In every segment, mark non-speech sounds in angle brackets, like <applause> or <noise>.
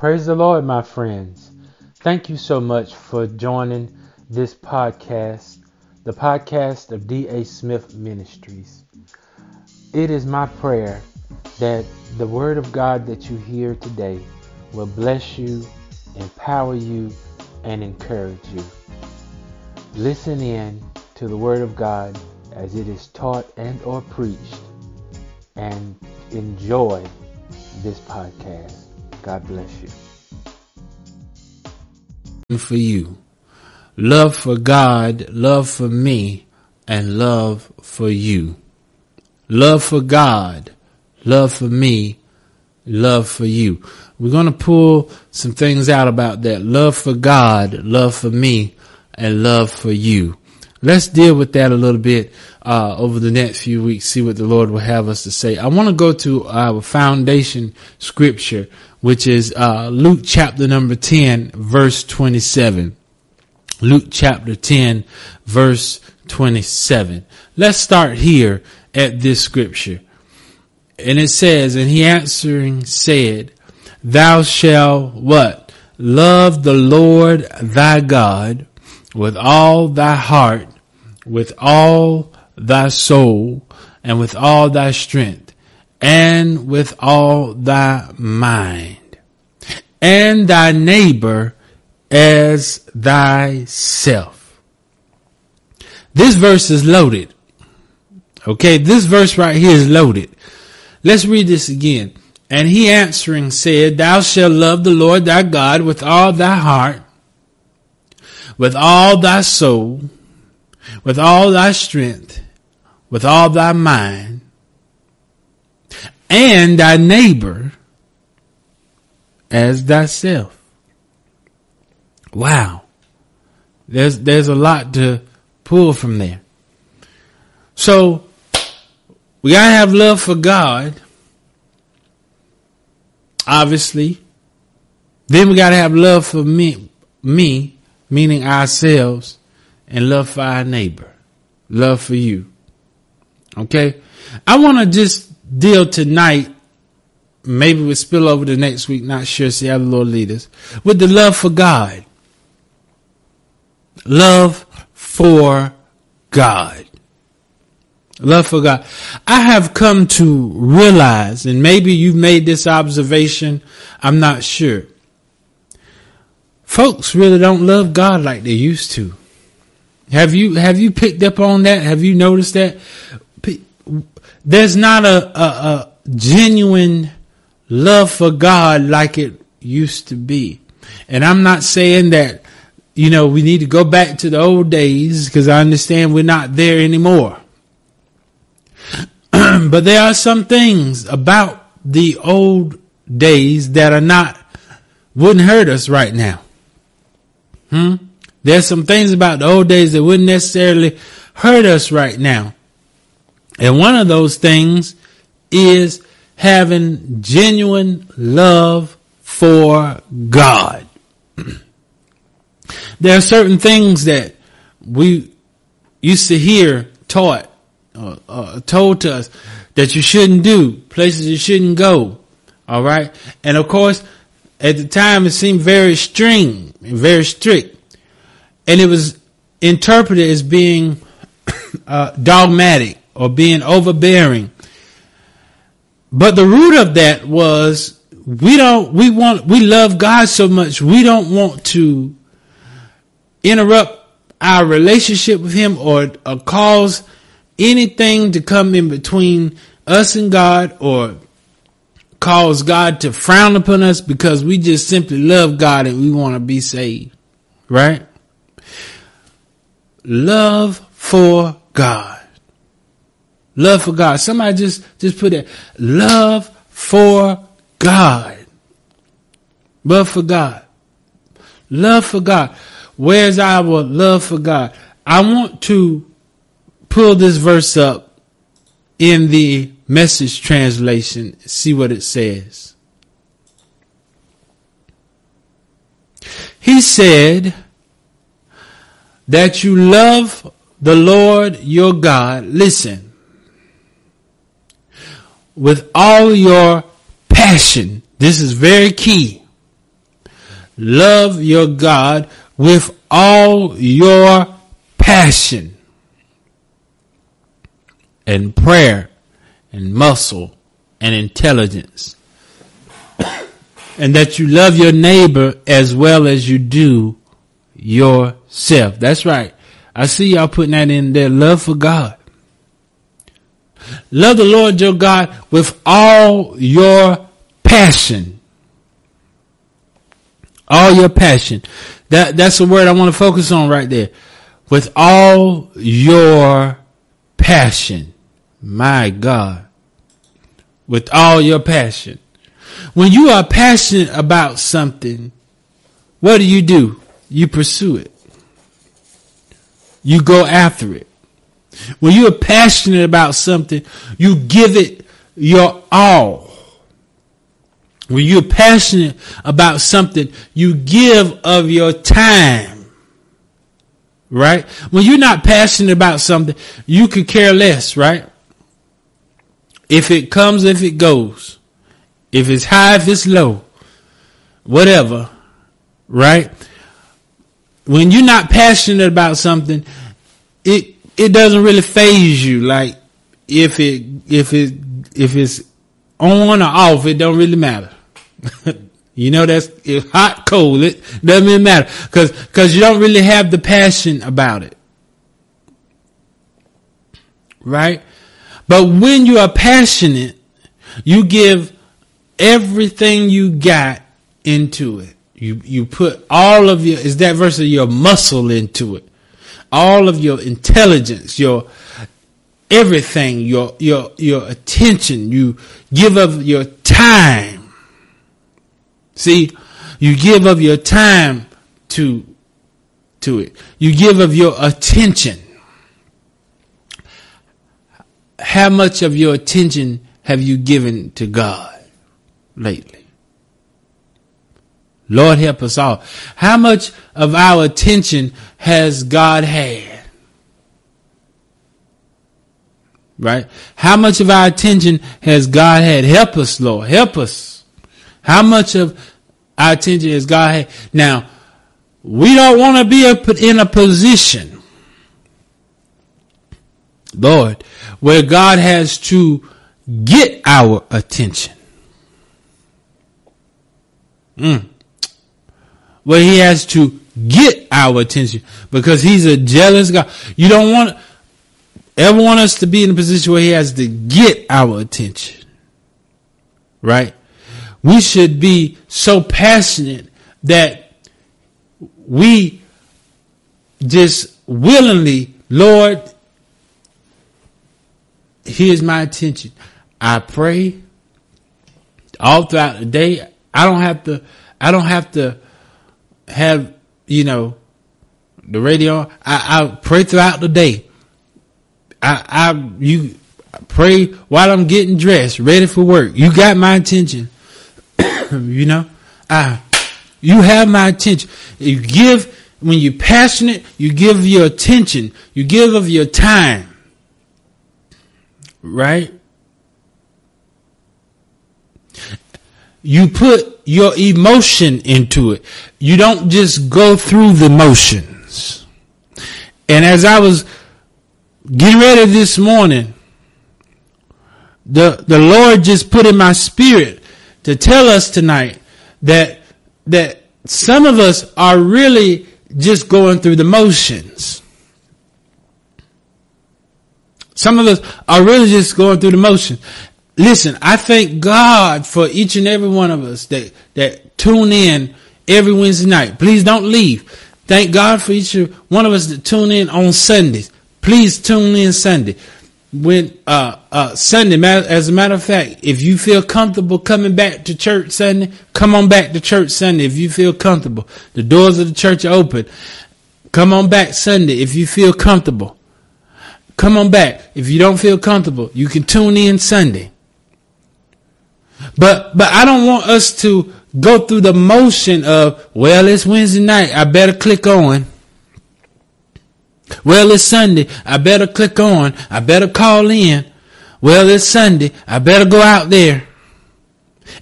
Praise the Lord, my friends. Thank you so much for joining this podcast, the podcast of D.A. Smith Ministries. It is my prayer that the Word of God that you hear today will bless you, empower you, and encourage you. Listen in to the Word of God as it is taught and or preached and enjoy this podcast. God bless you. For you. Love for God, love for me, and love for you. Love for God, love for me, love for you. We're going to pull some things out about that. Love for God, love for me, and love for you. Let's deal with that a little bit uh, over the next few weeks, see what the Lord will have us to say. I want to go to our foundation scripture, which is uh, Luke chapter number 10, verse 27. Luke chapter 10, verse 27. Let's start here at this scripture. And it says, And he answering said, Thou shalt what? Love the Lord thy God with all thy heart, with all thy soul, and with all thy strength, and with all thy mind, and thy neighbor as thyself. This verse is loaded. Okay, this verse right here is loaded. Let's read this again. And he answering said, Thou shalt love the Lord thy God with all thy heart, with all thy soul, with all thy strength, with all thy mind, and thy neighbor as thyself. Wow. There's, there's a lot to pull from there. So, we gotta have love for God. Obviously. Then we gotta have love for me, me, meaning ourselves, and love for our neighbor. Love for you. Okay? I want to just deal tonight, maybe we'll spill over the next week, not sure, see how the Lord lead us, with the love for God. Love for God. Love for God. I have come to realize, and maybe you've made this observation, I'm not sure. Folks really don't love God like they used to. Have you have you picked up on that? Have you noticed that? There's not a, a, a genuine love for God like it used to be. And I'm not saying that, you know, we need to go back to the old days because I understand we're not there anymore. <clears throat> but there are some things about the old days that are not, wouldn't hurt us right now. Hmm? There's some things about the old days that wouldn't necessarily hurt us right now. And one of those things is having genuine love for God. <clears throat> there are certain things that we used to hear taught, uh, uh, told to us that you shouldn't do, places you shouldn't go. All right. And of course, at the time it seemed very string, and very strict and it was interpreted as being <coughs> uh, dogmatic or being overbearing. But the root of that was we don't, we want, we love God so much, we don't want to interrupt our relationship with Him or, or cause anything to come in between us and God or cause God to frown upon us because we just simply love God and we want to be saved. Right? Love for God. Love for God. Somebody just, just put it. Love for God. Love for God. Love for God. Where's our love for God? I want to pull this verse up in the message translation, see what it says. He said, that you love the Lord your God, listen, with all your passion. This is very key. love your God with all your passion and prayer and muscle and intelligence. and that you love your neighbor as well as you do yourself. That's right. I see y'all putting that in there. Love for God. Love the Lord your God with all your passion. All your passion. That, that's the word I want to focus on right there. With all your passion. My God. With all your passion. When you are passionate about something, what do you do? You pursue it. You go after it. When you are passionate about something, you give it your all. When you're passionate about something, you give of your time. Right? When you're not passionate about something, you could care less, right? If it comes, if it goes. If it's high, if it's low. Whatever. Right? When you're not passionate about something, it doesn't really phase you. Like if it if it if it's on or off, it don't really matter. <laughs> you know that's if hot cold. It doesn't really matter because because you don't really have the passion about it, right? But when you are passionate, you give everything you got into it. You you put all of your is that verse of your muscle into it. All of your intelligence, your everything, your your your attention, you give of your time. See, you give of your time to to it. You give of your attention how much of your attention have you given to God lately? Lord help us all. How much of our attention has God had? Right? How much of our attention has God had? Help us, Lord. Help us. How much of our attention has God had? Now, we don't want to be in a position, Lord, where God has to get our attention. Mm. Where he has to get our attention because he's a jealous God. You don't want ever want us to be in a position where he has to get our attention. Right? We should be so passionate that we just willingly, Lord, here's my attention. I pray all throughout the day. I don't have to, I don't have to have, you know, the radio. I, I pray throughout the day. I, I, you pray while I'm getting dressed, ready for work. You got my attention. <coughs> you know, I, you have my attention. You give, when you're passionate, you give your attention. You give of your time right? You put your emotion into it. You don't just go through the motions. And as I was getting ready this morning, the, the Lord just put in my spirit to tell us tonight that, that some of us are really just going through the motions. Some of us are really just going through the motion. Listen, I thank God for each and every one of us that, that tune in every Wednesday night. Please don't leave. Thank God for each one of us that tune in on Sundays. Please tune in Sunday. When, uh, uh, Sunday, as a matter of fact, if you feel comfortable coming back to church Sunday, come on back to church Sunday if you feel comfortable. The doors of the church are open. Come on back Sunday if you feel comfortable. Come on back. If you don't feel comfortable, you can tune in Sunday. But, but I don't want us to go through the motion of, well, it's Wednesday night. I better click on. Well, it's Sunday. I better click on. I better call in. Well, it's Sunday. I better go out there.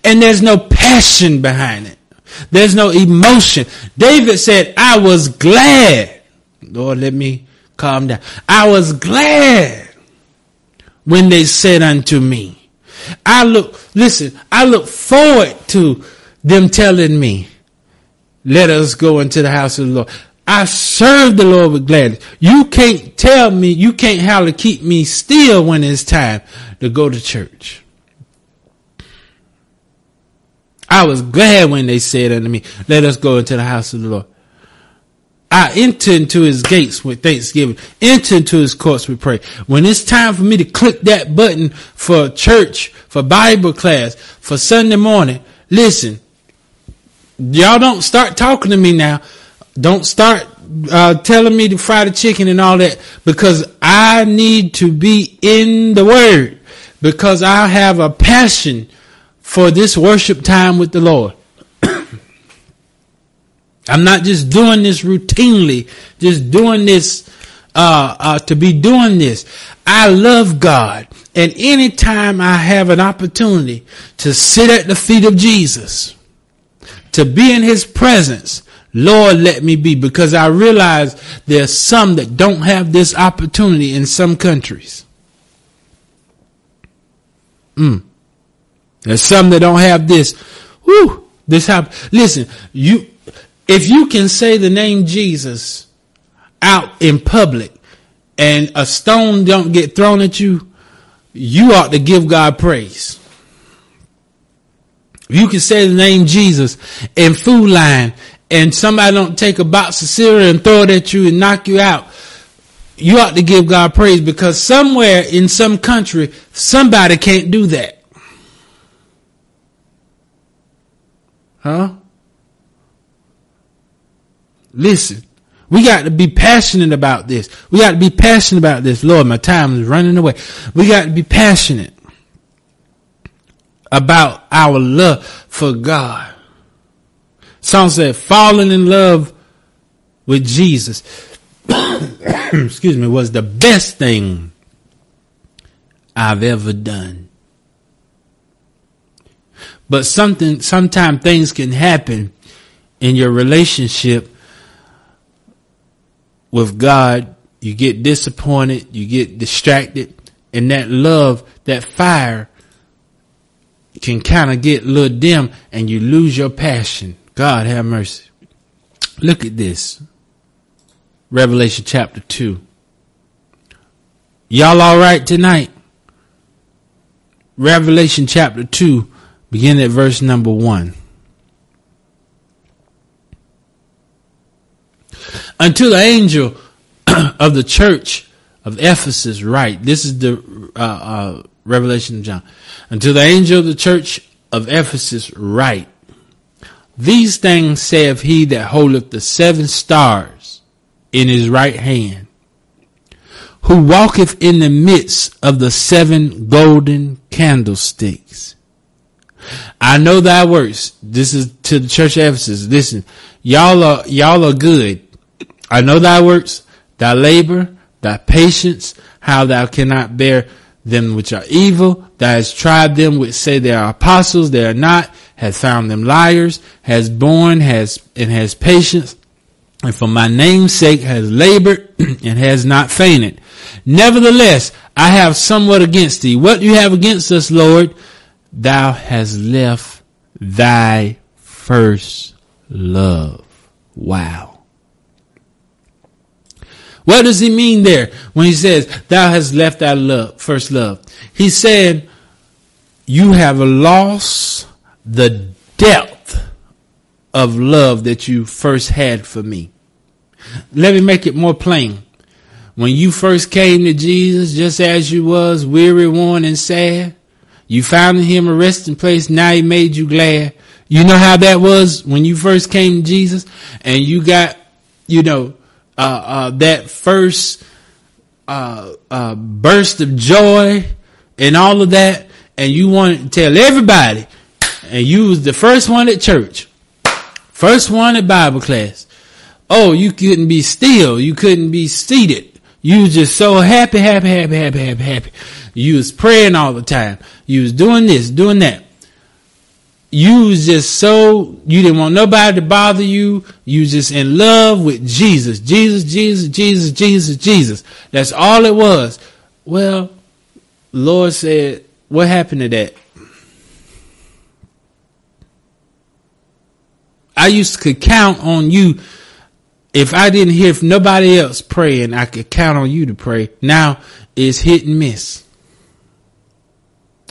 And there's no passion behind it. There's no emotion. David said, I was glad. Lord, let me calm down. I was glad when they said unto me, I look, listen, I look forward to them telling me, let us go into the house of the Lord. I serve the Lord with gladness. You can't tell me, you can't how to keep me still when it's time to go to church. I was glad when they said unto me, let us go into the house of the Lord. I enter into his gates with thanksgiving, enter into his courts with prayer. When it's time for me to click that button for church, for Bible class, for Sunday morning, listen, y'all don't start talking to me now don't start uh, telling me to fry the chicken and all that because I need to be in the Word because I have a passion for this worship time with the Lord. I'm not just doing this routinely, just doing this uh, uh, to be doing this. I love God, and anytime I have an opportunity to sit at the feet of Jesus, to be in His presence, Lord, let me be because I realize there's some that don't have this opportunity in some countries. Mm. There's some that don't have this. Whoo, this happen. Listen, you, if you can say the name Jesus out in public and a stone don't get thrown at you, you ought to give God praise. If you can say the name Jesus in food line and somebody don't take a box of cereal and throw it at you and knock you out, you ought to give God praise because somewhere in some country, somebody can't do that. Huh? Listen, we got to be passionate about this. We got to be passionate about this. Lord, my time is running away. We got to be passionate about our love for God. Song said, falling in love with Jesus, <coughs> excuse me, was the best thing I've ever done. But something, sometimes things can happen in your relationship with God. You get disappointed, you get distracted, and that love, that fire can kind of get a little dim and you lose your passion. God have mercy. Look at this. Revelation chapter 2. Y'all all right tonight? Revelation chapter 2, begin at verse number 1. Until the angel <clears throat> of the church of Ephesus write, this is the uh, uh, Revelation of John. Until the angel of the church of Ephesus write, these things saith he that holdeth the seven stars in his right hand, who walketh in the midst of the seven golden candlesticks. I know thy works. This is to the church of Ephesus. Listen, y'all are, y'all are good. I know thy works, thy labor, thy patience, how thou cannot bear them which are evil. Thou hast tried them which say they are apostles, they are not, has found them liars, has borne, has, and has patience, and for my name's sake has labored <clears throat> and has not fainted. Nevertheless, I have somewhat against thee. What you have against us, Lord? Thou hast left thy first love. Wow. What does he mean there when he says, thou hast left thy love, first love? He said, you have lost the depth of love that you first had for me. Let me make it more plain. When you first came to Jesus, just as you was, weary, worn, and sad, you found in him a resting place. Now he made you glad. You know how that was when you first came to Jesus and you got, you know, uh, uh, that first uh, uh, burst of joy and all of that, and you want to tell everybody, and you was the first one at church, first one at Bible class. Oh, you couldn't be still, you couldn't be seated. You was just so happy, happy, happy, happy, happy, happy. You was praying all the time. You was doing this, doing that. You was just so you didn't want nobody to bother you. You just in love with Jesus, Jesus, Jesus, Jesus, Jesus, Jesus. That's all it was. Well, Lord said, what happened to that? I used to could count on you. If I didn't hear if nobody else praying, I could count on you to pray. Now it's hit and miss.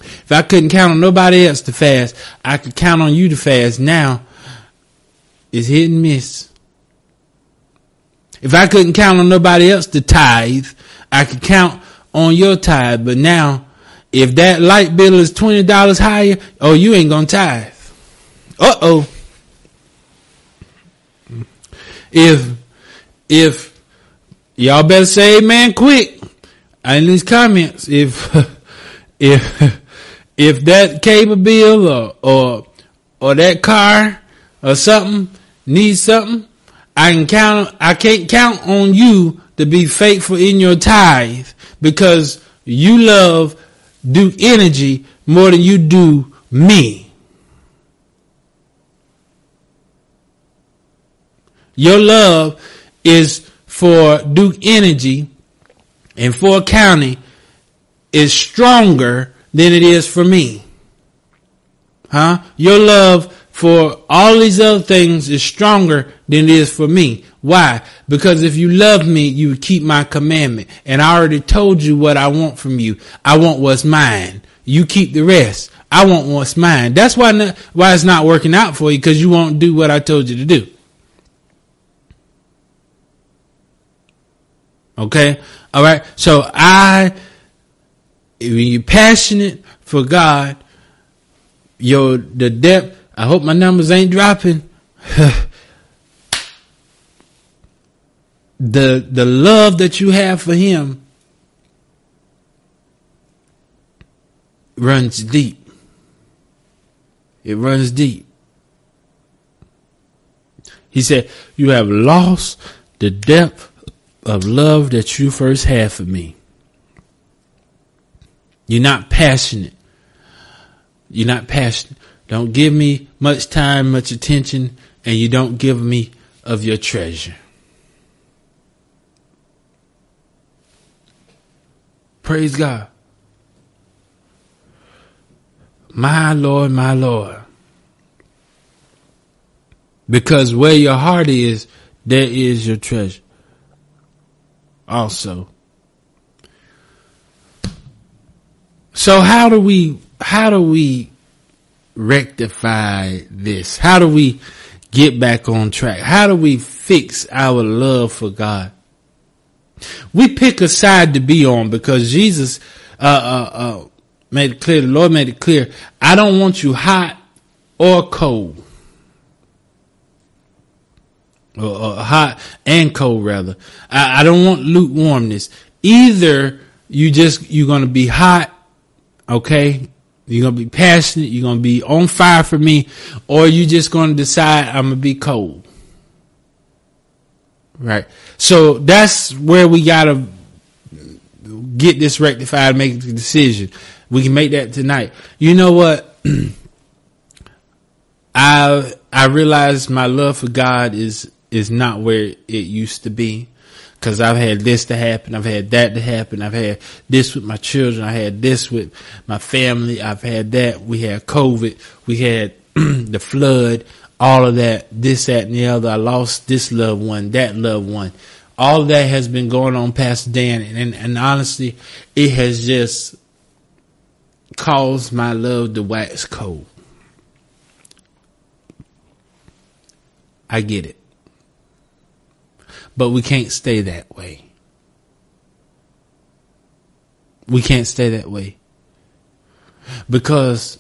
If I couldn't count on nobody else to fast, I could count on you to fast. Now it's hit and miss. If I couldn't count on nobody else to tithe, I could count on your tithe. But now, if that light bill is twenty dollars higher, oh, you ain't gonna tithe. Uh oh. If if y'all better say amen quick. In these comments, if <laughs> if if that cable bill or or or that car or something needs something, I can count. I can't count on you to be faithful in your tithe because you love Duke Energy more than you do me. Your love is for Duke Energy and for County is stronger than it is for me. Huh? Your love for all these other things is stronger than it is for me. Why? Because if you love me, you would keep my commandment. And I already told you what I want from you. I want what's mine. You keep the rest. I want what's mine. That's why, not, why it's not working out for you because you won't do what I told you to do. Okay. All right. So I when you're passionate for God, your the depth. I hope my numbers ain't dropping. <sighs> the the love that you have for Him runs deep. It runs deep. He said, "You have lost the depth of love that you first had for me." You're not passionate. You're not passionate. Don't give me much time, much attention, and you don't give me of your treasure. Praise God. My Lord, my Lord. Because where your heart is, there is your treasure. Also. So how do we, how do we rectify this? How do we get back on track? How do we fix our love for God? We pick a side to be on because Jesus, uh, uh, uh, made it clear, the Lord made it clear, I don't want you hot or cold. Or, hot and cold rather. I, I don't want lukewarmness. Either you just, you're going to be hot Okay. You're going to be passionate. You're going to be on fire for me, or you're just going to decide I'm going to be cold. Right. So that's where we got to get this rectified, make the decision. We can make that tonight. You know what? <clears throat> I, I realize my love for God is, is not where it used to be. Cause I've had this to happen. I've had that to happen. I've had this with my children. I had this with my family. I've had that. We had COVID. We had <clears throat> the flood, all of that, this, that, and the other. I lost this loved one, that loved one. All that has been going on past Dan. And, and honestly, it has just caused my love to wax cold. I get it. But we can't stay that way. We can't stay that way. Because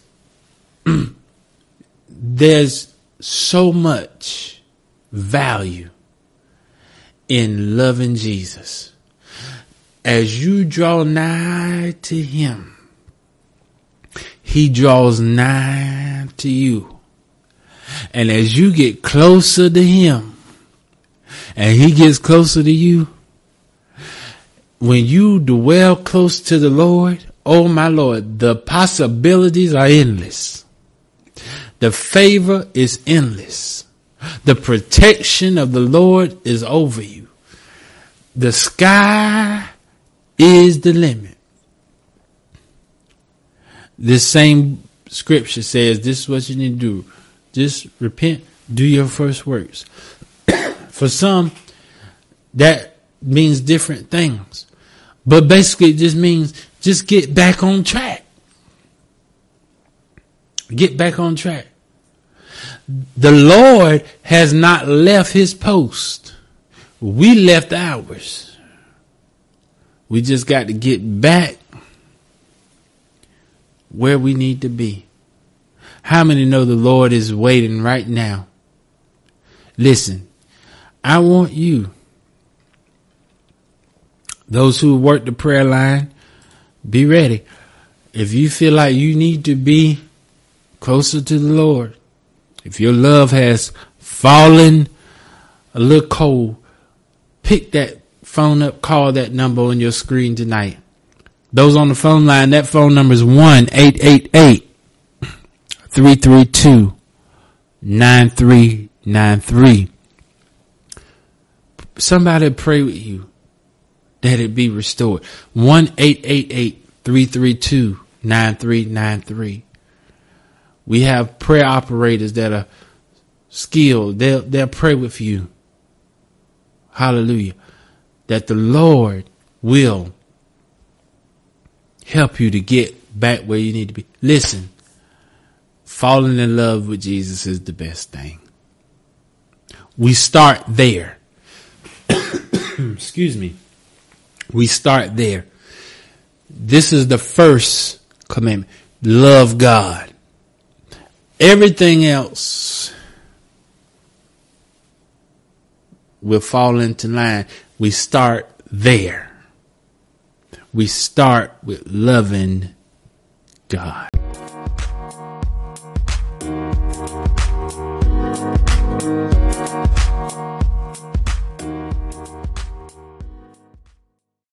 <clears throat> there's so much value in loving Jesus. As you draw nigh to him, he draws nigh to you. And as you get closer to him, and he gets closer to you, when you dwell close to the Lord, oh my Lord, the possibilities are endless. The favor is endless. The protection of the Lord is over you. The sky is the limit. This same scripture says this is what you need to do. Just repent, do your first works. For some, that means different things. But basically it just means just get back on track. Get back on track. The Lord has not left his post. We left ours. We just got to get back where we need to be. How many know the Lord is waiting right now? Listen, I want you, those who work the prayer line, be ready. If you feel like you need to be closer to the Lord, if your love has fallen a little cold, pick that phone up, call that number on your screen tonight. Those on the phone line, that phone number is 1 332 9393. Somebody pray with you that it be restored. 1 332 9393. We have prayer operators that are skilled. They'll, they'll pray with you. Hallelujah. That the Lord will help you to get back where you need to be. Listen, falling in love with Jesus is the best thing. We start there. <coughs> Excuse me. We start there. This is the first commandment. Love God. Everything else will fall into line. We start there. We start with loving God.